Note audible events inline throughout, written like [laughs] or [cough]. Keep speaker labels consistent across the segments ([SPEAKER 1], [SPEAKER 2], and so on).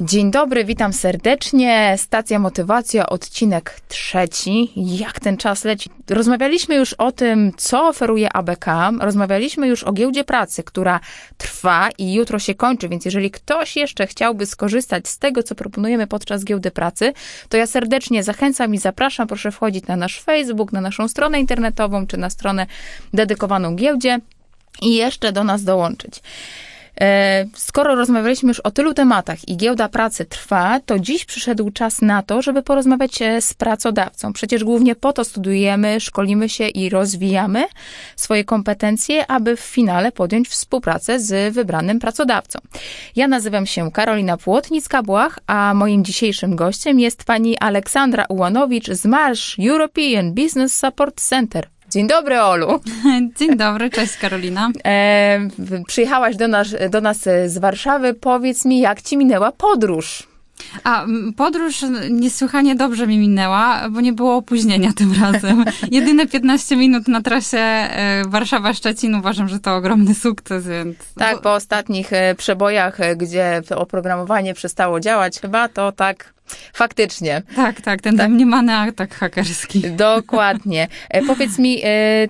[SPEAKER 1] Dzień dobry, witam serdecznie. Stacja Motywacja, odcinek trzeci. Jak ten czas leci? Rozmawialiśmy już o tym, co oferuje ABK, rozmawialiśmy już o giełdzie pracy, która trwa i jutro się kończy, więc jeżeli ktoś jeszcze chciałby skorzystać z tego, co proponujemy podczas giełdy pracy, to ja serdecznie zachęcam i zapraszam. Proszę wchodzić na nasz Facebook, na naszą stronę internetową czy na stronę dedykowaną giełdzie i jeszcze do nas dołączyć. E, skoro rozmawialiśmy już o tylu tematach i giełda pracy trwa, to dziś przyszedł czas na to, żeby porozmawiać e, z pracodawcą. Przecież głównie po to studujemy, szkolimy się i rozwijamy swoje kompetencje, aby w finale podjąć współpracę z wybranym pracodawcą. Ja nazywam się Karolina Płotnicka-Błach, a moim dzisiejszym gościem jest pani Aleksandra Ułanowicz z Marsh European Business Support Center. Dzień dobry, Olu. [laughs]
[SPEAKER 2] Dzień dobry, cześć Karolina.
[SPEAKER 1] E, przyjechałaś do nas, do nas z Warszawy. Powiedz mi, jak ci minęła podróż?
[SPEAKER 2] A podróż niesłychanie dobrze mi minęła, bo nie było opóźnienia tym [laughs] razem. Jedyne 15 minut na trasie e, Warszawa-Szczecin uważam, że to ogromny sukces, więc...
[SPEAKER 1] Tak, po ostatnich e, przebojach, e, gdzie oprogramowanie przestało działać, chyba to tak Faktycznie.
[SPEAKER 2] Tak, tak, ten tak. domniemany atak hakerski.
[SPEAKER 1] Dokładnie. Powiedz mi,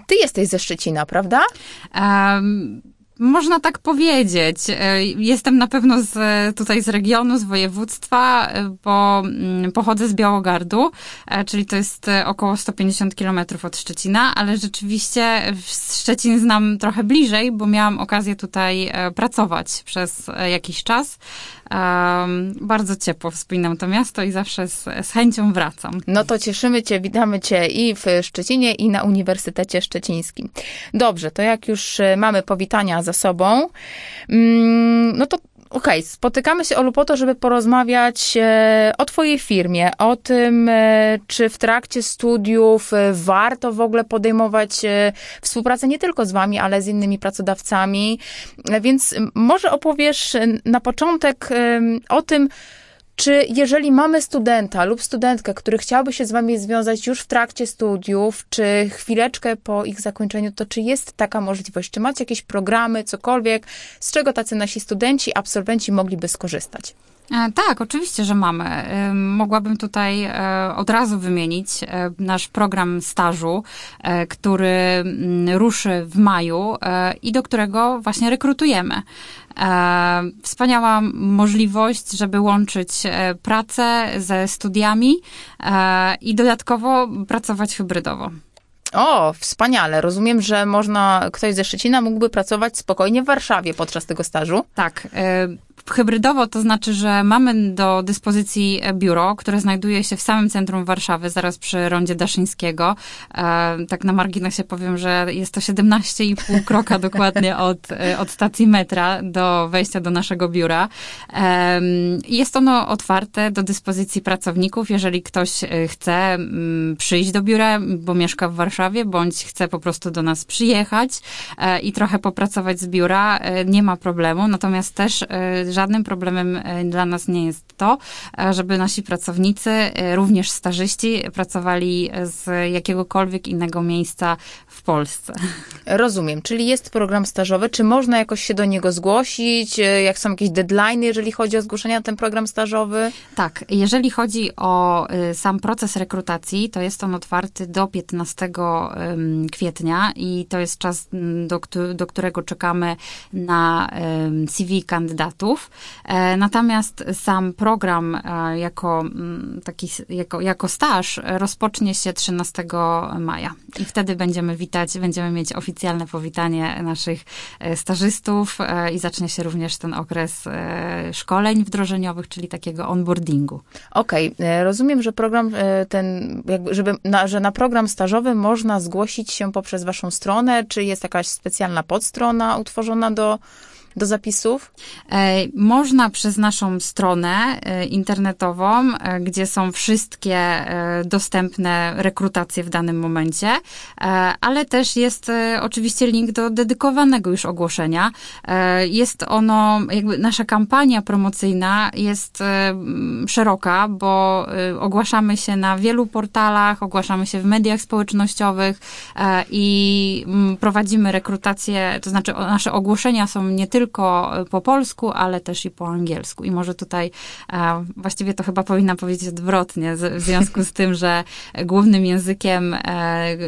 [SPEAKER 1] ty jesteś ze Szczecina, prawda? Um,
[SPEAKER 2] można tak powiedzieć. E, jestem na pewno z, tutaj z regionu, z województwa, e, bo mm, pochodzę z Białogardu, e, czyli to jest około 150 kilometrów od Szczecina, ale rzeczywiście Szczecin znam trochę bliżej, bo miałam okazję tutaj pracować przez jakiś czas. Um, bardzo ciepło wspominam to miasto i zawsze z, z chęcią wracam.
[SPEAKER 1] No to cieszymy Cię, witamy Cię i w Szczecinie, i na Uniwersytecie Szczecińskim. Dobrze, to jak już mamy powitania za sobą, mm, no to Okej, okay, spotykamy się, Olu, po to, żeby porozmawiać e, o Twojej firmie, o tym, e, czy w trakcie studiów e, warto w ogóle podejmować współpracę nie tylko z Wami, ale z innymi pracodawcami. Więc może opowiesz na początek o tym, czy jeżeli mamy studenta lub studentkę, który chciałby się z Wami związać już w trakcie studiów, czy chwileczkę po ich zakończeniu, to czy jest taka możliwość? Czy macie jakieś programy, cokolwiek, z czego tacy nasi studenci, absolwenci mogliby skorzystać?
[SPEAKER 2] E, tak, oczywiście, że mamy. E, mogłabym tutaj e, od razu wymienić nasz program stażu, który mm, ruszy w maju i do którego właśnie rekrutujemy. Wspaniała możliwość, żeby łączyć pracę ze studiami i dodatkowo pracować hybrydowo.
[SPEAKER 1] O, wspaniale. Rozumiem, że można, ktoś ze Szczecina mógłby pracować spokojnie w Warszawie podczas tego stażu.
[SPEAKER 2] Tak. Hybrydowo to znaczy, że mamy do dyspozycji biuro, które znajduje się w samym centrum Warszawy, zaraz przy rondzie Daszyńskiego. E, tak na marginesie powiem, że jest to 17,5 [laughs] kroka dokładnie od, e, od stacji metra do wejścia do naszego biura. E, jest ono otwarte do dyspozycji pracowników, jeżeli ktoś e, chce m, przyjść do biura, bo mieszka w Warszawie, bądź chce po prostu do nas przyjechać e, i trochę popracować z biura, e, nie ma problemu. Natomiast też żadnym problemem e, dla nas nie jest to, e, żeby nasi pracownicy, e, również stażyści, pracowali z jakiegokolwiek innego miejsca w Polsce.
[SPEAKER 1] Rozumiem, czyli jest program stażowy. Czy można jakoś się do niego zgłosić? Jak są jakieś deadline, jeżeli chodzi o zgłoszenie na ten program stażowy?
[SPEAKER 2] Tak, jeżeli chodzi o sam proces rekrutacji, to jest on otwarty do 15 kwietnia i to jest czas, do, do którego czekamy na CV kandydatów. E, natomiast sam program e, jako mm, taki, jako, jako staż rozpocznie się 13 maja. I wtedy będziemy witać, będziemy mieć oficjalne powitanie naszych e, stażystów i zacznie się również ten okres szkoleń wdrożeniowych, czyli takiego onboardingu.
[SPEAKER 1] Okej, okay. rozumiem, że program ten, jakby, żeby, na, że na program stażowy można zgłosić się poprzez waszą stronę, czy jest jakaś specjalna podstrona utworzona do do zapisów?
[SPEAKER 2] E, można przez naszą stronę e, internetową, e, gdzie są wszystkie dostępne rekrutacje w danym momencie, ale też jest oczywiście link do dedykowanego już ogłoszenia. Jest ono, jakby nasza kampania promocyjna jest szeroka, bo ogłaszamy się na wielu portalach, ogłaszamy się w mediach społecznościowych i prowadzimy rekrutację, to znaczy nasze ogłoszenia są nie tylko tylko po polsku, ale też i po angielsku. I może tutaj właściwie to chyba powinna powiedzieć odwrotnie, w związku z tym, że głównym językiem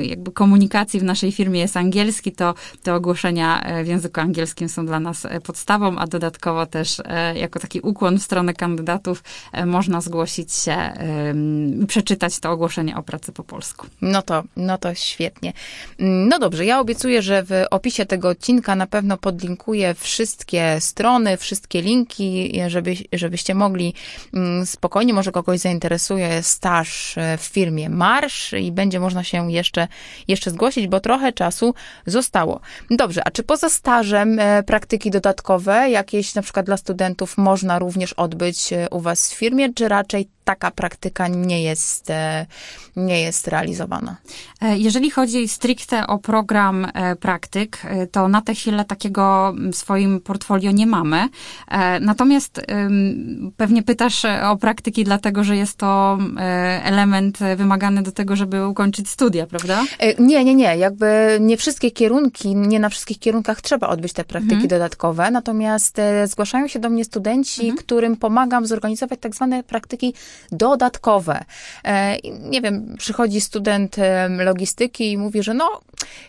[SPEAKER 2] jakby komunikacji w naszej firmie jest angielski, to te ogłoszenia w języku angielskim są dla nas podstawą, a dodatkowo też jako taki ukłon w stronę kandydatów można zgłosić się i przeczytać to ogłoszenie o pracy po polsku.
[SPEAKER 1] No to, no to świetnie. No dobrze, ja obiecuję, że w opisie tego odcinka na pewno podlinkuję wszystkie strony, wszystkie linki, żeby, żebyście mogli mm, spokojnie, może kogoś zainteresuje staż e, w firmie Marsz i będzie można się jeszcze, jeszcze zgłosić, bo trochę czasu zostało. Dobrze, a czy poza stażem e, praktyki dodatkowe, jakieś na przykład dla studentów można również odbyć e, u was w firmie, czy raczej taka praktyka nie jest, e, nie jest realizowana.
[SPEAKER 2] E, jeżeli chodzi stricte o program e, praktyk, to na tę chwilę takiego w swoim portfolio nie mamy. Natomiast pewnie pytasz o praktyki, dlatego że jest to element wymagany do tego, żeby ukończyć studia, prawda?
[SPEAKER 1] Nie, nie, nie. Jakby nie wszystkie kierunki, nie na wszystkich kierunkach trzeba odbyć te praktyki mhm. dodatkowe. Natomiast zgłaszają się do mnie studenci, mhm. którym pomagam zorganizować tak zwane praktyki dodatkowe. E, nie wiem, przychodzi student logistyki i mówi, że no,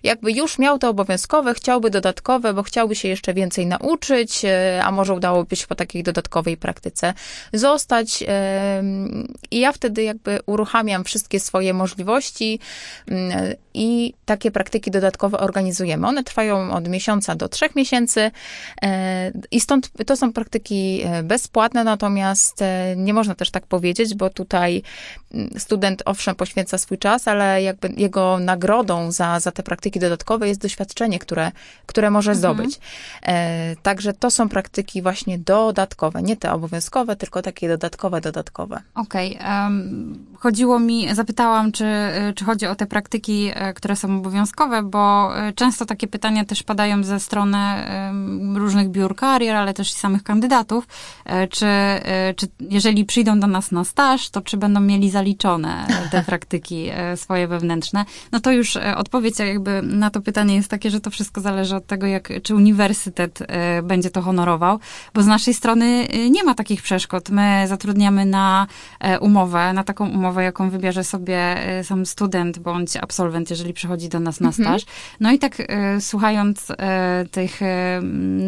[SPEAKER 1] jakby już miał to obowiązkowe, chciałby dodatkowe, bo chciałby się jeszcze więcej nauczyć, e, a może udałoby się po takiej dodatkowej praktyce zostać. I ja wtedy jakby uruchamiam wszystkie swoje możliwości i takie praktyki dodatkowe organizujemy. One trwają od miesiąca do trzech miesięcy e, i stąd to są praktyki bezpłatne, natomiast nie można też tak powiedzieć, powiedzieć, bo tutaj mm, student owszem poświęca swój czas, ale jakby jego nagrodą za, za te praktyki dodatkowe jest doświadczenie, które, które może mhm. zdobyć. E, także to są praktyki właśnie dodatkowe, nie te obowiązkowe, tylko takie dodatkowe, dodatkowe.
[SPEAKER 2] Okej. Okay. Um, chodziło mi, zapytałam, czy, czy chodzi o te praktyki, e, które są obowiązkowe, bo e, często takie pytania też padają ze strony różnych biur karier, ale też i samych kandydatów, e, czy, czy jeżeli przyjdą do nas na staż, to czy będą mieli zaliczone te praktyki e, swoje wewnętrzne? No to już e, odpowiedź jakby na to pytanie jest takie, że to wszystko zależy od tego, jak, czy uniwersytet e, będzie to honorował, bo z naszej strony nie ma takich przeszkód. My zatrudniamy na umowę, na taką umowę, jaką wybierze sobie sam student bądź absolwent, jeżeli przychodzi do nas na mhm. staż. No i tak słuchając tych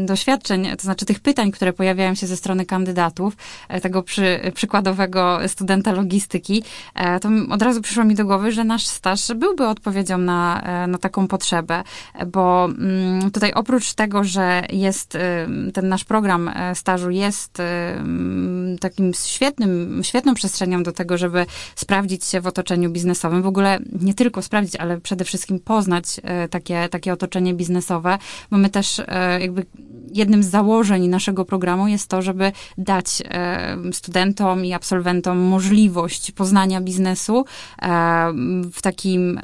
[SPEAKER 2] doświadczeń, to znaczy tych pytań, które pojawiają się ze strony kandydatów, tego przy, przykładowego studenta logistyki, e, to od razu przyszło mi do głowy, że nasz staż byłby odpowiedzią na, e, na taką potrzebę, bo mm, tutaj oprócz tego, że jest e, ten nasz program stażu jest takim świetnym, świetną przestrzenią do tego, żeby sprawdzić się w otoczeniu biznesowym, w ogóle nie tylko sprawdzić, ale przede wszystkim poznać takie, takie otoczenie biznesowe, bo my też jakby jednym z założeń naszego programu jest to, żeby dać studentom i absolwentom możliwość poznania biznesu e, w takim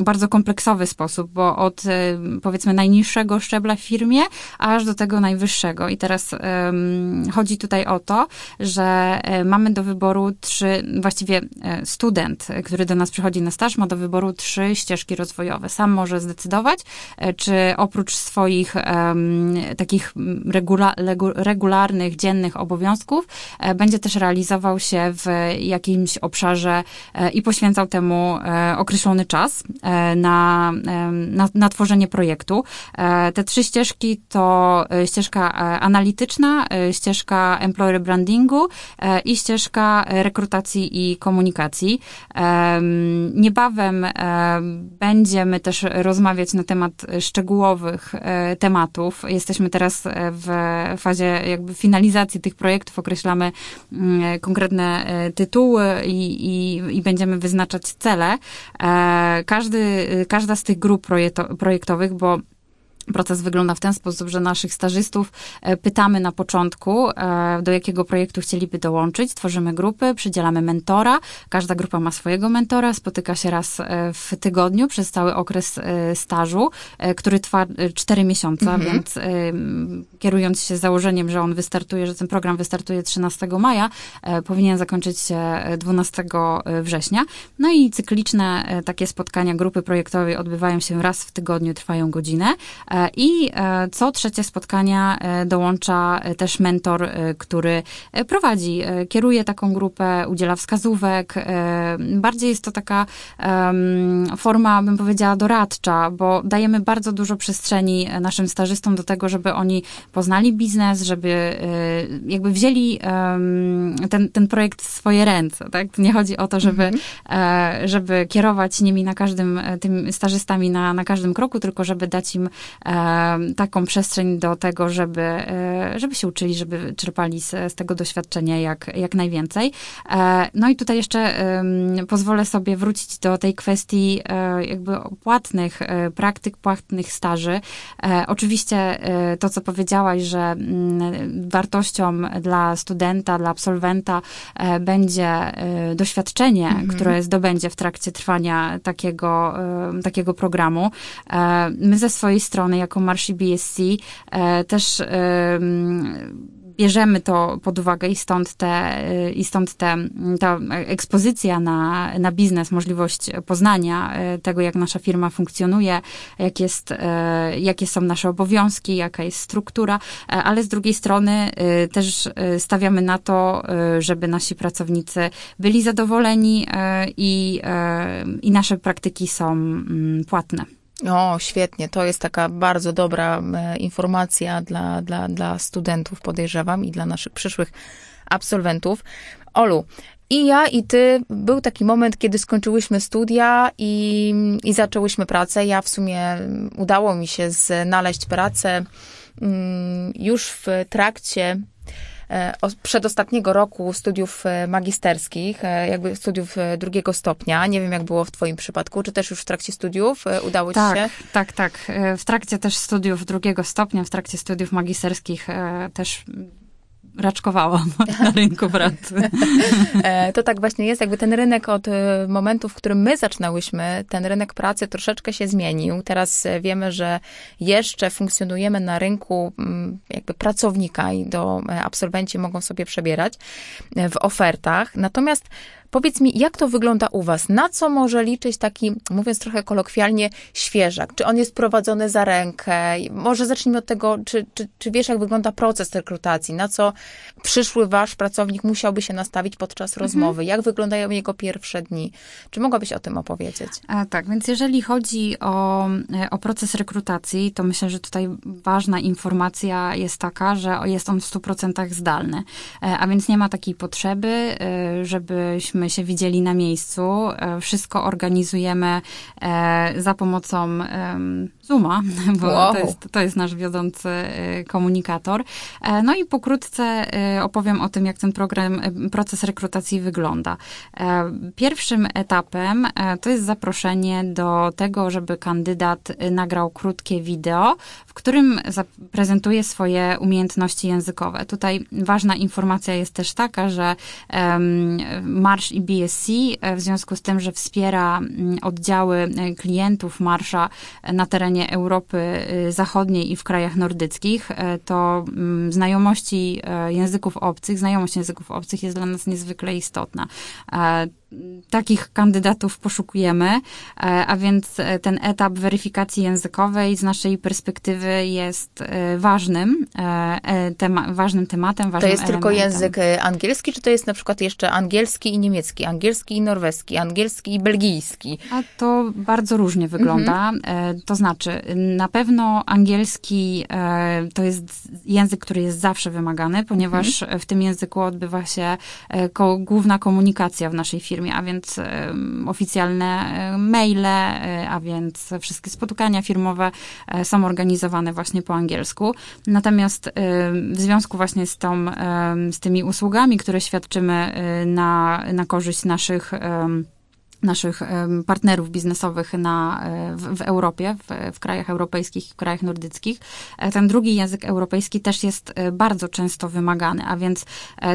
[SPEAKER 2] bardzo kompleksowy sposób, bo od e, powiedzmy najniższego szczebla w firmie, aż do tego najwyższego. I teraz chodzi tutaj o to, że e, mamy do wyboru trzy, właściwie student, który do nas przychodzi na staż, ma do wyboru trzy ścieżki rozwojowe. Sam może zdecydować, czy oprócz swoich takich regula, regularnych, dziennych obowiązków, będzie też realizował się w jakimś obszarze e, i poświęcał temu e, określony czas e, na, na, na tworzenie projektu. Te trzy ścieżki to ścieżka analityczna, ścieżka employer brandingu i ścieżka rekrutacji i komunikacji. Niebawem będziemy też rozmawiać na temat szczegółowych tematów. Jesteśmy teraz w fazie jakby finalizacji tych projektów, określamy mm, konkretne E, tytuły i, i, i będziemy wyznaczać cele. E, każdy, każda z tych grup projektowych, bo Proces wygląda w ten sposób, że naszych stażystów e, pytamy na początku, e, do jakiego projektu chcieliby dołączyć. Tworzymy grupy, przydzielamy mentora. Każda grupa ma swojego mentora, spotyka się raz e, w tygodniu przez cały okres stażu, który trwa 4 miesiące, mhm. więc kierując się założeniem, że on wystartuje, że ten program wystartuje 13 maja, powinien zakończyć się 12 września. No i cykliczne takie spotkania grupy projektowej odbywają się raz w tygodniu, trwają godzinę. I co trzecie spotkania dołącza też mentor, który prowadzi, kieruje taką grupę, udziela wskazówek. Bardziej jest to taka forma, bym powiedziała, doradcza, bo dajemy bardzo dużo przestrzeni naszym stażystom do tego, żeby oni poznali biznes, żeby jakby wzięli ten, ten projekt w swoje ręce, tak? Nie chodzi o to, żeby, mm-hmm. żeby kierować nimi na każdym, e, tym stażystami na, na każdym kroku, tylko żeby dać im taką przestrzeń do tego, żeby, żeby się uczyli, żeby czerpali z, z tego doświadczenia jak, jak najwięcej. No i tutaj jeszcze pozwolę sobie wrócić do tej kwestii jakby płatnych praktyk, płatnych staży. Oczywiście to, co powiedziałaś, że mm, wartością dla studenta, dla absolwenta e, będzie e, doświadczenie, mhm. które zdobędzie w trakcie trwania takiego, e, takiego programu. My ze swojej strony, jako Marsi BSC, też bierzemy to pod uwagę i stąd, te, i stąd te, ta ekspozycja na, na biznes, możliwość poznania e, tego, jak nasza firma funkcjonuje, jak jest, e, jakie są nasze obowiązki, jaka jest struktura, e, ale z drugiej strony też stawiamy na to, żeby nasi pracownicy byli zadowoleni i, i nasze praktyki są mm, płatne.
[SPEAKER 1] O, świetnie. To jest taka bardzo dobra e, informacja dla, dla, dla studentów, podejrzewam, i dla naszych przyszłych absolwentów. Olu, i ja, i ty, był taki moment, kiedy skończyłyśmy studia i, i zaczęłyśmy pracę. Ja w sumie udało mi się znaleźć pracę mm, już w trakcie przedostatniego roku studiów e, magisterskich, e, jakby studiów drugiego stopnia. Nie wiem, jak było w twoim przypadku, czy też już w trakcie studiów udało
[SPEAKER 2] tak,
[SPEAKER 1] ci się?
[SPEAKER 2] Tak, tak. W trakcie też studiów drugiego stopnia, w trakcie studiów magisterskich też raczkowałam [laughs] na rynku pracy. [laughs]
[SPEAKER 1] E, to tak właśnie jest, jakby ten rynek od e, momentu, w którym my zaczynałyśmy, ten rynek pracy troszeczkę się zmienił. Teraz e, wiemy, że jeszcze funkcjonujemy na rynku mm, jakby pracownika i do absolwenci mogą sobie przebierać w ofertach. Natomiast Powiedz mi, jak to wygląda u Was? Na co może liczyć taki, mówiąc trochę kolokwialnie, świeżak? Czy on jest prowadzony za rękę? Może zacznijmy od tego, czy, czy, czy wiesz, jak wygląda proces rekrutacji? Na co przyszły Wasz pracownik musiałby się nastawić podczas mhm. rozmowy? Jak wyglądają jego pierwsze dni? Czy mogłabyś o tym opowiedzieć?
[SPEAKER 2] A, tak, więc jeżeli chodzi o, e, o proces rekrutacji, to myślę, że tutaj ważna informacja jest taka, że jest on w 100% zdalny. E, a więc nie ma takiej potrzeby, e, żebyśmy żebyśmy się widzieli na miejscu. E, wszystko organizujemy e, za pomocą Zooma, bo wow. to, jest, to jest nasz wiodący e, komunikator. No i pokrótce opowiem o tym, jak ten program, proces rekrutacji wygląda. Pierwszym etapem to jest zaproszenie do tego, żeby kandydat nagrał krótkie wideo, w którym prezentuje swoje umiejętności językowe. Tutaj ważna informacja jest też taka, że marsz i BSC e, w związku z tym, że wspiera mm, oddziały e, klientów Marsza e, na terenie Europy Zachodniej i w krajach nordyckich, to mm, znajomości języków obcych, znajomość języków obcych jest dla nas niezwykle istotna takich kandydatów poszukujemy, e, a więc e, ten etap weryfikacji językowej z naszej perspektywy jest e, ważnym, tema, ważnym tematem, ważnym
[SPEAKER 1] To jest elementem. tylko język angielski, czy to jest na przykład jeszcze angielski i niemiecki, angielski i norweski, angielski i belgijski?
[SPEAKER 2] A to bardzo różnie wygląda. Mhm. To znaczy, na pewno angielski to jest język, który jest zawsze wymagany, ponieważ mhm. w tym języku odbywa się główna komunikacja w naszej firmie firmie, a więc oficjalne maile, e, a więc wszystkie spotkania firmowe e, są organizowane właśnie po angielsku. Natomiast w związku właśnie z, tą, z tymi usługami, które świadczymy e, na, na korzyść naszych naszych partnerów biznesowych na, e, w, w Europie, w, w, krajach europejskich i w krajach nordyckich. E, ten drugi język europejski też jest e, bardzo często wymagany, a więc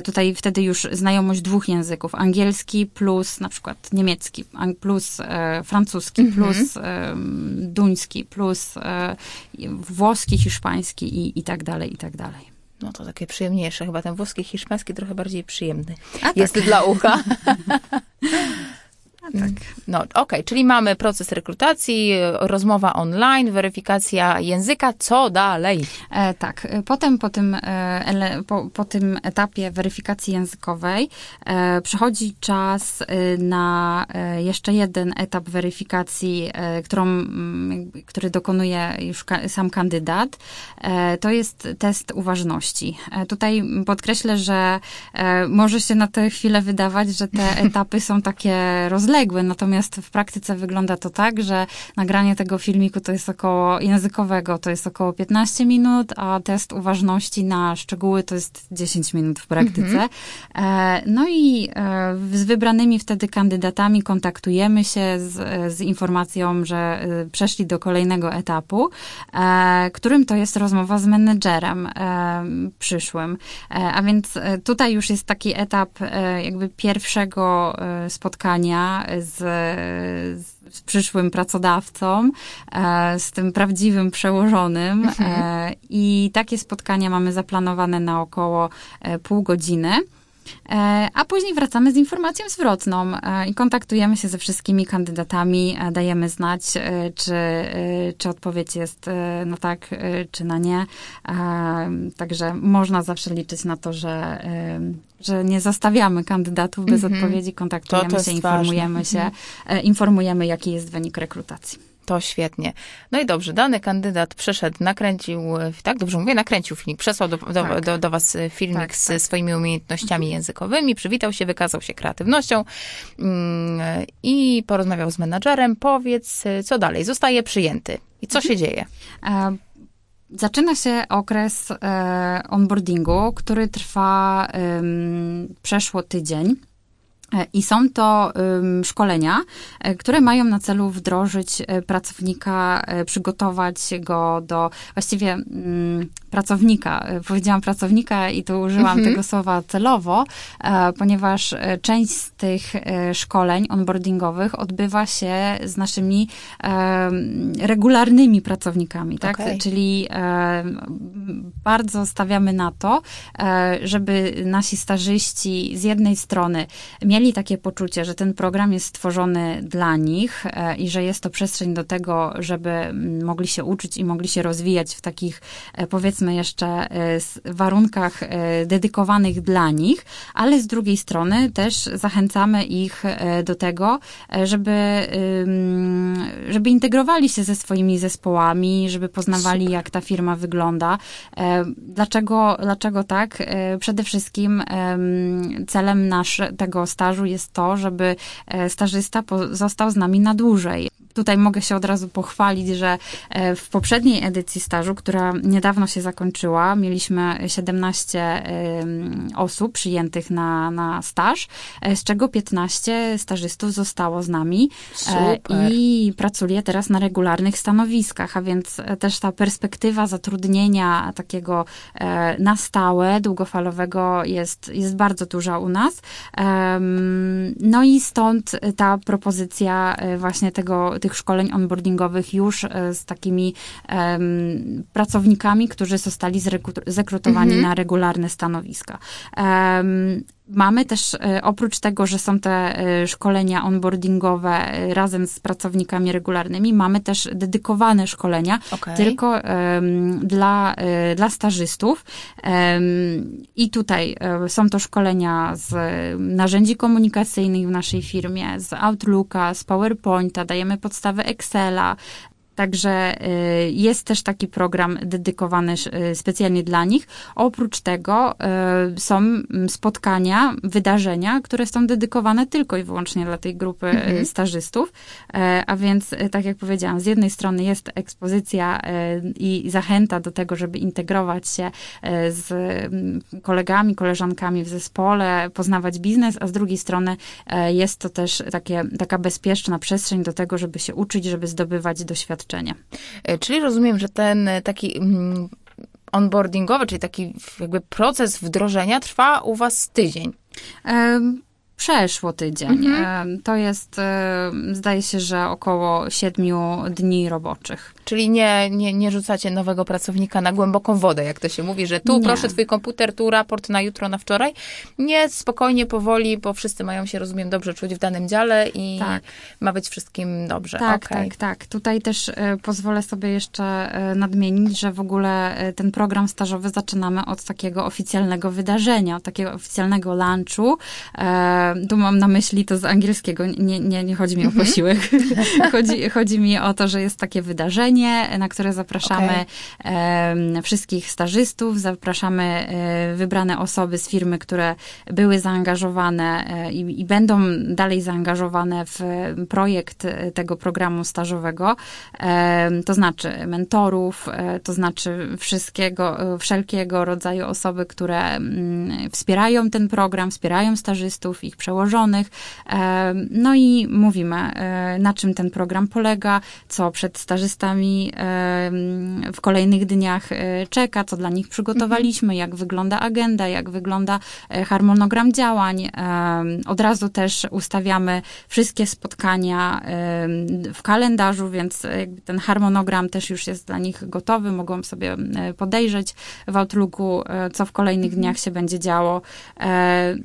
[SPEAKER 2] tutaj wtedy już znajomość dwóch języków, angielski plus na przykład niemiecki, plus francuski, mhm. plus duński, plus włoski, hiszpański i, i tak dalej, i tak dalej
[SPEAKER 1] no to takie przyjemniejsze. Chyba ten włoski, hiszpański trochę bardziej przyjemny. A jest tak. dla ucha. [laughs] Tak. No, okej, okay. czyli mamy proces rekrutacji, rozmowa online, weryfikacja języka. Co dalej?
[SPEAKER 2] E, tak, potem po tym, e, po, po, tym etapie weryfikacji językowej e, przychodzi czas e, na e, jeszcze jeden etap weryfikacji, e, którą, który dokonuje już ka sam kandydat. to jest test uważności. tutaj podkreślę, że może się na tę chwilę wydawać, że te [laughs] etapy są takie rozległe, rozległy, natomiast w praktyce wygląda to tak, że nagranie tego filmiku to jest około językowego, to jest około 15 minut, a test uważności na szczegóły to jest 10 minut w praktyce. Mhm. E, no i e, z wybranymi wtedy kandydatami kontaktujemy się z, z informacją, że e, przeszli do kolejnego etapu, którym to jest rozmowa z menedżerem przyszłym. A więc tutaj już jest taki etap jakby pierwszego spotkania z, z przyszłym pracodawcą, e, z tym prawdziwym przełożonym. Mhm. E, I takie spotkania mamy zaplanowane na około e, pół godziny. A później wracamy z informacją zwrotną i kontaktujemy się ze wszystkimi kandydatami, dajemy znać, czy, czy odpowiedź jest na tak, czy na nie. Także można zawsze liczyć na to, że że nie zostawiamy kandydatów bez mm -hmm. odpowiedzi, kontaktujemy się, informujemy ważne. się, informujemy, jaki jest wynik rekrutacji.
[SPEAKER 1] To świetnie. No i dobrze, dany kandydat przeszedł, nakręcił, tak dobrze mówię, nakręcił filmik, przesłał do, do, tak. do, do was filmik tak, z tak. swoimi umiejętnościami językowymi, przywitał się, wykazał się kreatywnością mm, i porozmawiał z menadżerem. Powiedz, co dalej? Zostaje przyjęty. I co mhm. się dzieje?
[SPEAKER 2] A Zaczyna się okres e, onboardingu, który trwa przeszło tydzień. E, I są to szkolenia, e, które mają na celu wdrożyć e, pracownika, przygotować go do właściwie pracownika. Powiedziałam pracownika i tu użyłam mhm. tego słowa celowo, ponieważ część z tych szkoleń onboardingowych odbywa się z naszymi regularnymi pracownikami, tak? Okay. Czyli bardzo stawiamy na to, żeby nasi stażyści z jednej strony mieli mieli takie poczucie, że ten program jest stworzony dla nich e, i że jest to przestrzeń do tego, żeby mm, mogli się uczyć i mogli się rozwijać w takich, e, powiedzmy jeszcze, e, warunkach dedykowanych dla nich, ale z drugiej strony też zachęcamy ich do tego, żeby, żeby integrowali się ze swoimi zespołami, żeby poznawali, Super. jak ta firma wygląda. Dlaczego, dlaczego tak? Przede wszystkim celem nasz, tego stażu stażu jest to, żeby e, stażysta został z nami na dłużej. Tutaj mogę się od razu pochwalić, że e, w poprzedniej edycji stażu, która niedawno się zakończyła, mieliśmy 17 osób przyjętych na, na staż, e, z czego 15 stażystów zostało z nami
[SPEAKER 1] Super.
[SPEAKER 2] i pracuje teraz na regularnych stanowiskach, a więc też ta perspektywa zatrudnienia takiego na stałe, długofalowego jest, jest bardzo duża u nas. No i stąd ta propozycja e, właśnie tego, tych szkoleń onboardingowych już e, z takimi pracownikami, którzy zostali zrekrutowani mhm. na regularne stanowiska. Mamy też, e, oprócz tego, że są te e, szkolenia onboardingowe e, razem z pracownikami regularnymi, mamy też dedykowane szkolenia okay. tylko um, dla, dla stażystów. Um, I tutaj są to szkolenia z narzędzi komunikacyjnych w naszej firmie, z Outlooka, z PowerPointa, dajemy podstawy Excela, Także y, jest też taki program dedykowany y, specjalnie dla nich. Oprócz tego y, są mm, spotkania, wydarzenia, które są dedykowane tylko i wyłącznie dla tej grupy mhm. stażystów. A więc, tak jak powiedziałam, z jednej strony jest ekspozycja i zachęta do tego, żeby integrować się z mm, kolegami, koleżankami w zespole, poznawać biznes, a z drugiej strony jest to też takie, taka bezpieczna przestrzeń do tego, żeby się uczyć, żeby zdobywać doświadczenia doświadczenie.
[SPEAKER 1] E, czyli rozumiem, że ten taki mm, onboardingowy, czyli taki jakby proces wdrożenia trwa u was tydzień.
[SPEAKER 2] Przeszło tydzień. Mhm. To jest, zdaje się, że około siedmiu dni roboczych.
[SPEAKER 1] Czyli nie, nie, nie rzucacie nowego pracownika na głęboką wodę, jak to się mówi, że tu nie. proszę twój komputer, tu raport na jutro, na wczoraj. Nie, spokojnie, powoli, bo wszyscy mają się, rozumiem, dobrze czuć w danym dziale i tak. ma być wszystkim dobrze.
[SPEAKER 2] Tak, okay. tak, tak. Tutaj też e, pozwolę sobie jeszcze e, nadmienić, że w ogóle e, ten program stażowy zaczynamy od takiego oficjalnego wydarzenia, od takiego oficjalnego lunchu. Tu mam na myśli to z angielskiego, nie, nie, nie chodzi mi o mhm. posiłek. [laughs] chodzi, chodzi mi o to, że jest takie wydarzenie, na które zapraszamy okay. wszystkich stażystów, zapraszamy e, wybrane osoby z firmy, które były zaangażowane e, i, i będą dalej zaangażowane w projekt tego programu stażowego. To znaczy mentorów, e, to znaczy wszystkiego, wszelkiego rodzaju osoby, które mm, wspierają ten program, wspierają stażystów, ich przełożonych. No i mówimy, na czym ten program polega, co przed stażystami w kolejnych dniach e, czeka, co dla nich przygotowaliśmy, jak wygląda agenda, jak wygląda e, harmonogram działań. Od razu też ustawiamy wszystkie spotkania w kalendarzu, więc ten harmonogram też już jest dla nich gotowy, mogą sobie podejrzeć w Outlooku, e, co w kolejnych mhm. dniach się będzie działo.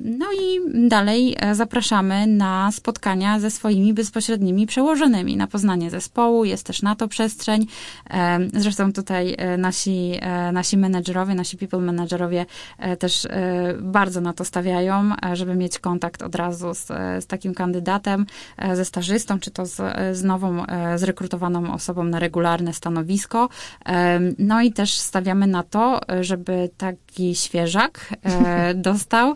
[SPEAKER 2] No i dalej zapraszamy na spotkania ze swoimi bezpośrednimi przełożonymi, na poznanie zespołu, jest też na to przestrzeń, przestrzeń. Zresztą tutaj e, nasi, e, nasi menedżerowie, nasi people menedżerowie e, też bardzo na to stawiają, żeby mieć kontakt od razu z, z takim kandydatem, ze stażystą, czy to z, z nową, zrekrutowaną osobą na regularne stanowisko. No i też stawiamy na to, żeby taki świeżak [laughs] dostał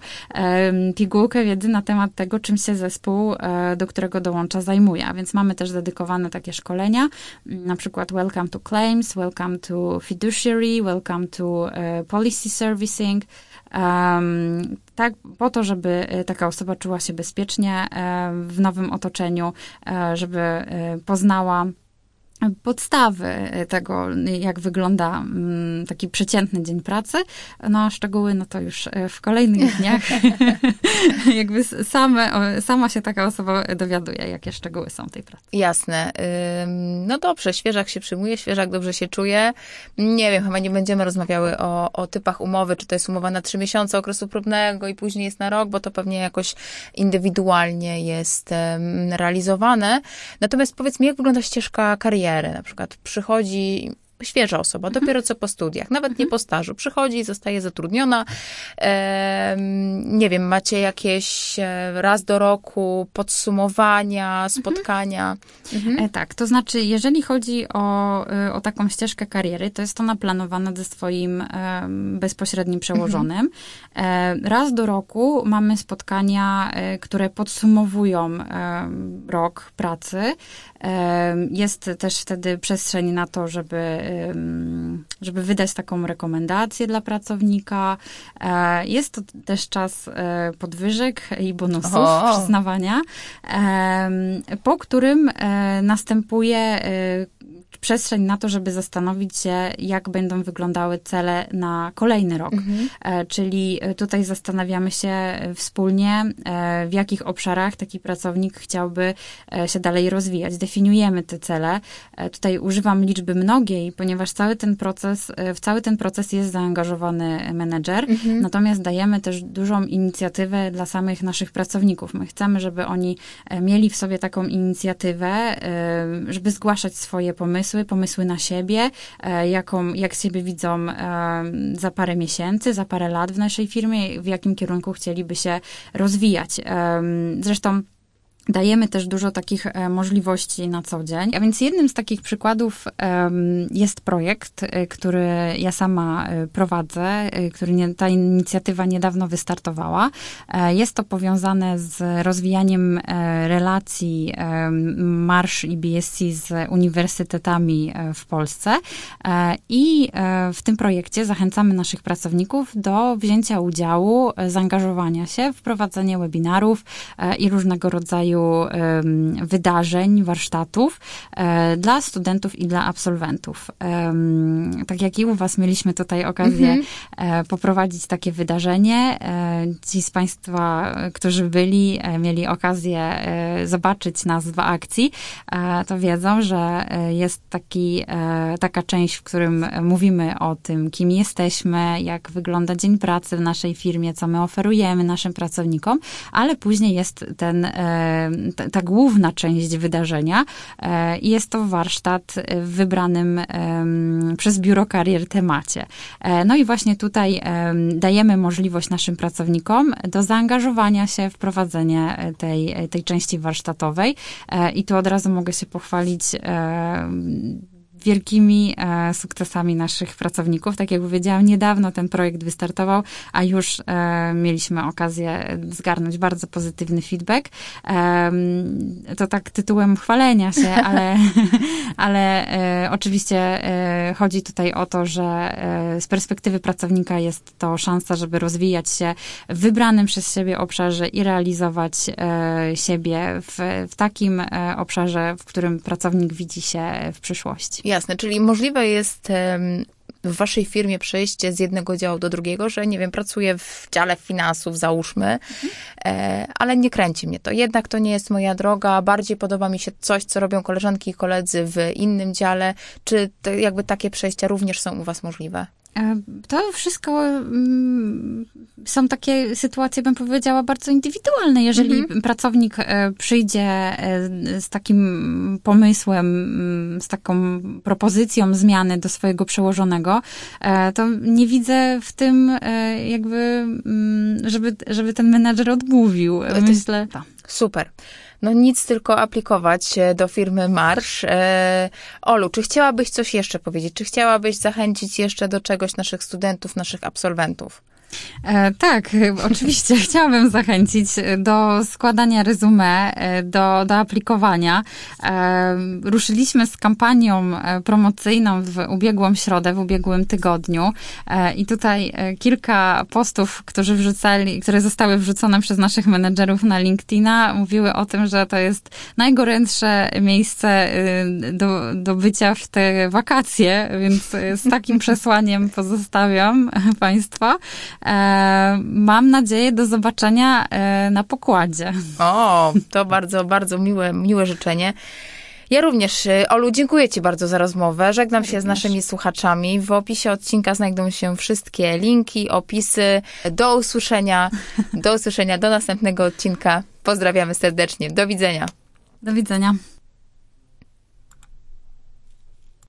[SPEAKER 2] pigułkę wiedzy na temat tego, czym się zespół, do którego dołącza, zajmuje. A więc mamy też dedykowane takie szkolenia, na przykład welcome to claims, welcome to fiduciary, welcome to uh, policy servicing. Um, tak, po to, żeby e, taka osoba czuła się bezpiecznie e, w nowym otoczeniu, żeby poznała podstawy tego, jak wygląda mm, taki przeciętny dzień pracy. No a szczegóły, no to już e, w kolejnych [laughs] dniach [laughs] jakby same, sama się taka osoba dowiaduje, jakie szczegóły są tej pracy.
[SPEAKER 1] Jasne. No dobrze, świeżak się przyjmuje, świeżak dobrze się czuje. Nie wiem, chyba nie będziemy rozmawiały o, o typach umowy, czy to jest umowa na trzy miesiące okresu próbnego i później jest na rok, bo to pewnie jakoś indywidualnie jest realizowane. Natomiast powiedz mi, jak wygląda ścieżka kariery? Karierę. Na przykład przychodzi świeża osoba, mhm. dopiero co po studiach, nawet nie mhm. po stażu, przychodzi zostaje zatrudniona. E, nie wiem, macie jakieś e, raz do roku podsumowania, mhm. spotkania?
[SPEAKER 2] Mhm. E, tak, to znaczy, jeżeli chodzi o, e, o taką ścieżkę kariery, to jest ona planowana ze swoim e, bezpośrednim przełożonym. E, raz do roku mamy spotkania, które podsumowują rok pracy. Jest też wtedy przestrzeń na to, żeby żeby wydać taką rekomendację dla pracownika. E, jest to też czas e, podwyżek i bonusów o. przyznawania, po którym e, następuje przestrzeń na to, żeby zastanowić się, jak będą wyglądały cele na kolejny rok. Mhm. E, czyli tutaj zastanawiamy się wspólnie, e, w jakich obszarach taki pracownik chciałby e, się dalej rozwijać. Definiujemy te cele. Tutaj używam liczby mnogiej, ponieważ cały ten proces, w cały ten proces jest zaangażowany menedżer, mhm. natomiast dajemy też dużą inicjatywę dla samych naszych pracowników. My chcemy, żeby oni mieli w sobie taką inicjatywę, żeby zgłaszać swoje pomysły, pomysły, pomysły na siebie, e, jaką, jak siebie widzą e, za parę miesięcy, za parę lat w naszej firmie, w jakim kierunku chcieliby się rozwijać. Zresztą Dajemy też dużo takich e, możliwości na co dzień. A więc jednym z takich przykładów jest projekt, e, który ja sama e, prowadzę, który nie, ta inicjatywa niedawno wystartowała. Jest to powiązane z rozwijaniem relacji Marsz i BSC z uniwersytetami w Polsce. I w tym projekcie zachęcamy naszych pracowników do wzięcia udziału, zaangażowania się w prowadzenie webinarów i różnego rodzaju rodzaju wydarzeń, warsztatów dla studentów i dla absolwentów. Tak jak i u Was mieliśmy tutaj okazję mhm. poprowadzić takie wydarzenie. Ci z Państwa, którzy byli, mieli okazję zobaczyć nas w akcji, to wiedzą, że jest taki, taka część, w którym mówimy o tym, kim jesteśmy, jak wygląda dzień pracy w naszej firmie, co my oferujemy naszym pracownikom, ale później jest ten, e, ta, główna część wydarzenia e, i jest to warsztat w wybranym przez biuro karier temacie. E, no i właśnie tutaj dajemy możliwość naszym pracownikom do zaangażowania się w prowadzenie tej, tej części warsztatowej i tu od razu mogę się pochwalić wielkimi e, sukcesami naszych pracowników. Tak jak powiedziałam, niedawno ten projekt wystartował, a już e, mieliśmy okazję zgarnąć bardzo pozytywny feedback. E, to tak tytułem chwalenia się, [laughs] ale, ale oczywiście chodzi tutaj o to, że z perspektywy pracownika jest to szansa, żeby rozwijać się w wybranym przez siebie obszarze i realizować siebie w, w takim obszarze, w którym pracownik widzi się w przyszłości.
[SPEAKER 1] Jasne, czyli możliwe jest w waszej firmie przejście z jednego działu do drugiego, że nie wiem, pracuję w dziale finansów, załóżmy, mhm. ale nie kręci mnie to. Jednak to nie jest moja droga, bardziej podoba mi się coś, co robią koleżanki i koledzy w innym dziale. Czy jakby takie przejścia również są u was możliwe?
[SPEAKER 2] E, to wszystko mm, są takie sytuacje, bym powiedziała, bardzo indywidualne. Jeżeli mhm. pracownik e, przyjdzie e, z takim pomysłem, mm, z taką propozycją zmiany do swojego przełożonego, to nie widzę w tym jakby, mm, żeby, żeby ten menadżer odmówił. Myślę.
[SPEAKER 1] Super. No nic, tylko aplikować do firmy Marsz. E, Olu, czy chciałabyś coś jeszcze powiedzieć? Czy chciałabyś zachęcić jeszcze do czegoś naszych studentów, naszych absolwentów?
[SPEAKER 2] E, tak, [laughs] oczywiście chciałabym zachęcić do składania resume, e, do, do aplikowania. E, ruszyliśmy z kampanią e, promocyjną w ubiegłą środę, w ubiegłym tygodniu e, i tutaj e, kilka postów, którzy wrzucali, które zostały wrzucone przez naszych menedżerów na LinkedIna, mówiły o tym, że to jest najgorętsze miejsce do, do bycia w te wakacje, więc z takim [laughs] przesłaniem pozostawiam Państwa. E, mam nadzieję do zobaczenia e, na pokładzie.
[SPEAKER 1] O, to bardzo, bardzo miłe, miłe życzenie. Ja również, e, Olu, dziękuję Ci bardzo za rozmowę. Żegnam się z naszymi słuchaczami. W opisie odcinka znajdą się wszystkie linki, opisy. Do usłyszenia. Do usłyszenia, do następnego odcinka. Pozdrawiamy serdecznie. Do widzenia.
[SPEAKER 2] Do widzenia.